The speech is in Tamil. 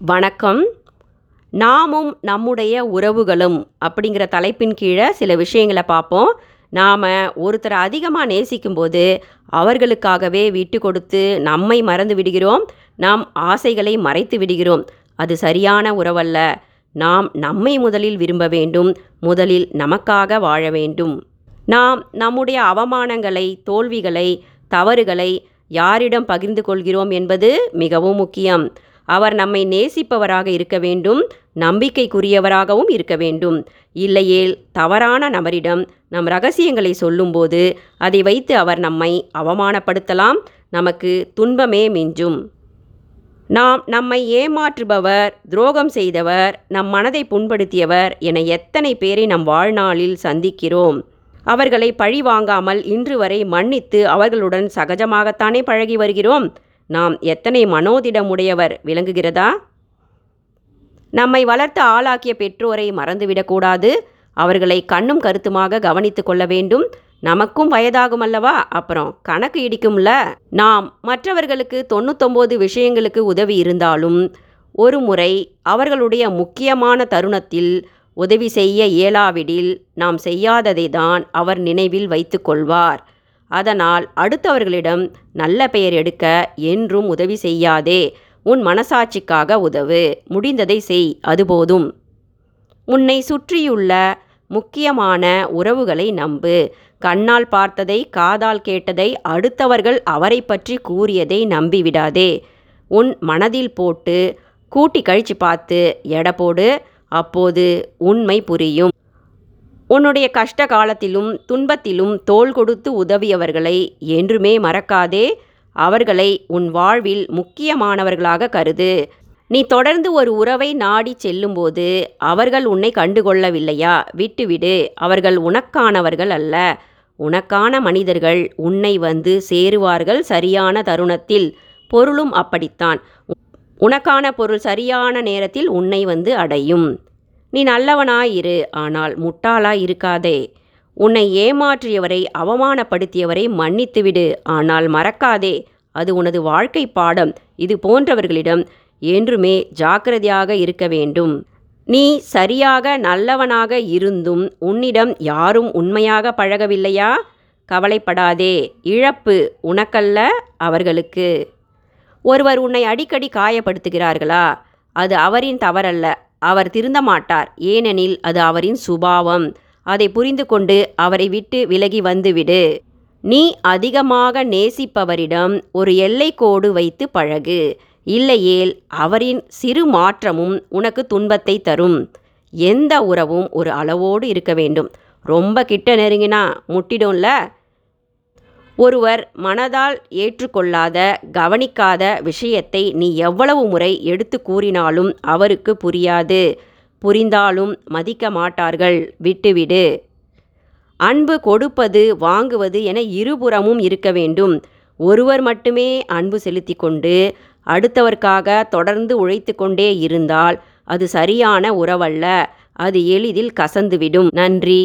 வணக்கம். நாமும் நம்முடைய உறவுகளும் அப்படிங்கிற தலைப்பின் கீழே சில விஷயங்களை பார்ப்போம். நாம் ஒருத்தரை அதிகமாக நேசிக்கும்போது அவர்களுக்காகவே விட்டு கொடுத்து நம்மை மறந்து விடுகிறோம். நாம் ஆசைகளை மறைத்து விடுகிறோம். அது சரியான உறவல்ல. நாம் நம்மை முதலில் விரும்ப வேண்டும். முதலில் நமக்காக வாழ வேண்டும். நாம் நம்முடைய அவமானங்களை தோல்விகளை தவறுகளை யாரிடம் பகிர்ந்து கொள்கிறோம் என்பது மிகவும் முக்கியம். அவர் நம்மை நேசிப்பவராக இருக்க வேண்டும் நம்பிக்கைக்குரியவராகவும் இருக்க வேண்டும். இல்லையேல் தவறான நபரிடம் நம் ரகசியங்களை சொல்லும்போது அதை வைத்து அவர் நம்மை அவமானப்படுத்தலாம் நமக்கு துன்பமே மிஞ்சும். நாம் நம்மை ஏமாற்றுபவர் துரோகம் செய்தவர் நம் மனதை புண்படுத்தியவர் என எத்தனை பேரை நம் வாழ்நாளில் சந்திக்கிறோம். அவர்களை பழி வாங்காமல் இன்று வரை மன்னித்து அவர்களுடன் சகஜமாகத்தானே பழகி வருகிறோம். நாம் எத்தனை மனோதிடமுடையவர் விளங்குகிறதா? நம்மை வளர்த்து ஆளாக்கிய பெற்றோரை மறந்துவிடக்கூடாது. அவர்களை கண்ணும் கருத்துமாக கவனித்து கொள்ள வேண்டும். நமக்கும் வயதாகும் அல்லவா அப்புறம் கணக்கு இடிக்கும்ல. நாம் மற்றவர்களுக்கு தொண்ணூத்தொம்பது விஷயங்களுக்கு உதவி இருந்தாலும் ஒரு முறை அவர்களுடைய முக்கியமான தருணத்தில் உதவி செய்ய இயலாவிடில் நாம் செய்யாததை தான் அவர் நினைவில் வைத்துக்கொள்வார் அதனால் அடுத்தவர்களிடம் நல்ல பெயர் எடுக்க என்றும் உதவி செய்யாதே. உன் மனசாட்சிக்காக உதவு. முடிந்ததை செய். அது போதும். உன்னை சுற்றியுள்ள முக்கியமான உறவுகளை நம்பு. கண்ணால் பார்த்ததை காதால் கேட்டதை அடுத்தவர்கள் அவரை பற்றி கூறியதை நம்பிவிடாதே. உன் மனதில் போட்டு கூட்டி கழிச்சு பார்த்து எடை போடு. அப்போது உண்மை புரியும். உன்னுடைய கஷ்ட காலத்திலும் துன்பத்திலும் தோள் கொடுத்து உதவியவர்களை என்றுமே மறக்காதே. அவர்களை உன் வாழ்வில் முக்கியமானவர்களாக கருது. நீ தொடர்ந்து ஒரு உறவை நாடி செல்லும்போது அவர்கள் உன்னை கண்டுகொள்ளவில்லையா? விட்டுவிடு. அவர்கள் உனக்கானவர்கள் அல்ல. உனக்கான மனிதர்கள் உன்னை வந்து சேருவார்கள் சரியான தருணத்தில். பொருளும் அப்படித்தான். உனக்கான பொருள் சரியான நேரத்தில் உன்னை வந்து அடையும். நீ நல்லவனாயிரு ஆனால் முட்டாளாய் இருக்காதே உன்னை ஏமாற்றியவரை அவமானப்படுத்தியவரை மன்னித்துவிடு ஆனால் மறக்காதே. அது உனது வாழ்க்கை பாடம். இது போன்றவர்களிடம் என்றுமே ஜாக்கிரதையாக இருக்க வேண்டும். நீ சரியாக நல்லவனாக இருந்தும் உன்னிடம் யாரும் உண்மையாக பழகவில்லையா? கவலைப்படாதே. இழப்பு உனக்கல்ல அவர்களுக்கு. ஒருவர் உன்னை அடிக்கடி காயப்படுத்துகிறார்களா? அது அவரின் தவறல்ல. அவர் திருந்த மாட்டார் ஏனெனில் அது அவரின் சுபாவம். அதை புரிந்து கொண்டு அவரை விட்டு விலகி வந்துவிடு. நீ அதிகமாக நேசிப்பவரிடம் ஒரு எல்லைக்கோடு வைத்து பழகு. இல்லையேல் அவரின் சிறு மாற்றமும் உனக்கு துன்பத்தை தரும். எந்த உறவும் ஒரு அளவோடு இருக்க வேண்டும். ரொம்ப கிட்ட நெருங்கினா முட்டிடும்ல? ஒருவர் மனதால் ஏற்றுக்கொள்ளாத கவனிக்காத விஷயத்தை நீ எவ்வளவு முறை எடுத்து கூறினாலும் அவருக்கு புரியாது. புரிந்தாலும் மதிக்க மாட்டார்கள். விட்டுவிடு. அன்பு கொடுப்பது வாங்குவது என இருபுறமும் இருக்க வேண்டும். ஒருவர் மட்டுமே அன்பு செலுத்தி கொண்டு அடுத்தவர்க்காக தொடர்ந்து உழைத்து கொண்டே இருந்தால் அது சரியான உறவல்ல. அது எளிதில் கசந்துவிடும். நன்றி.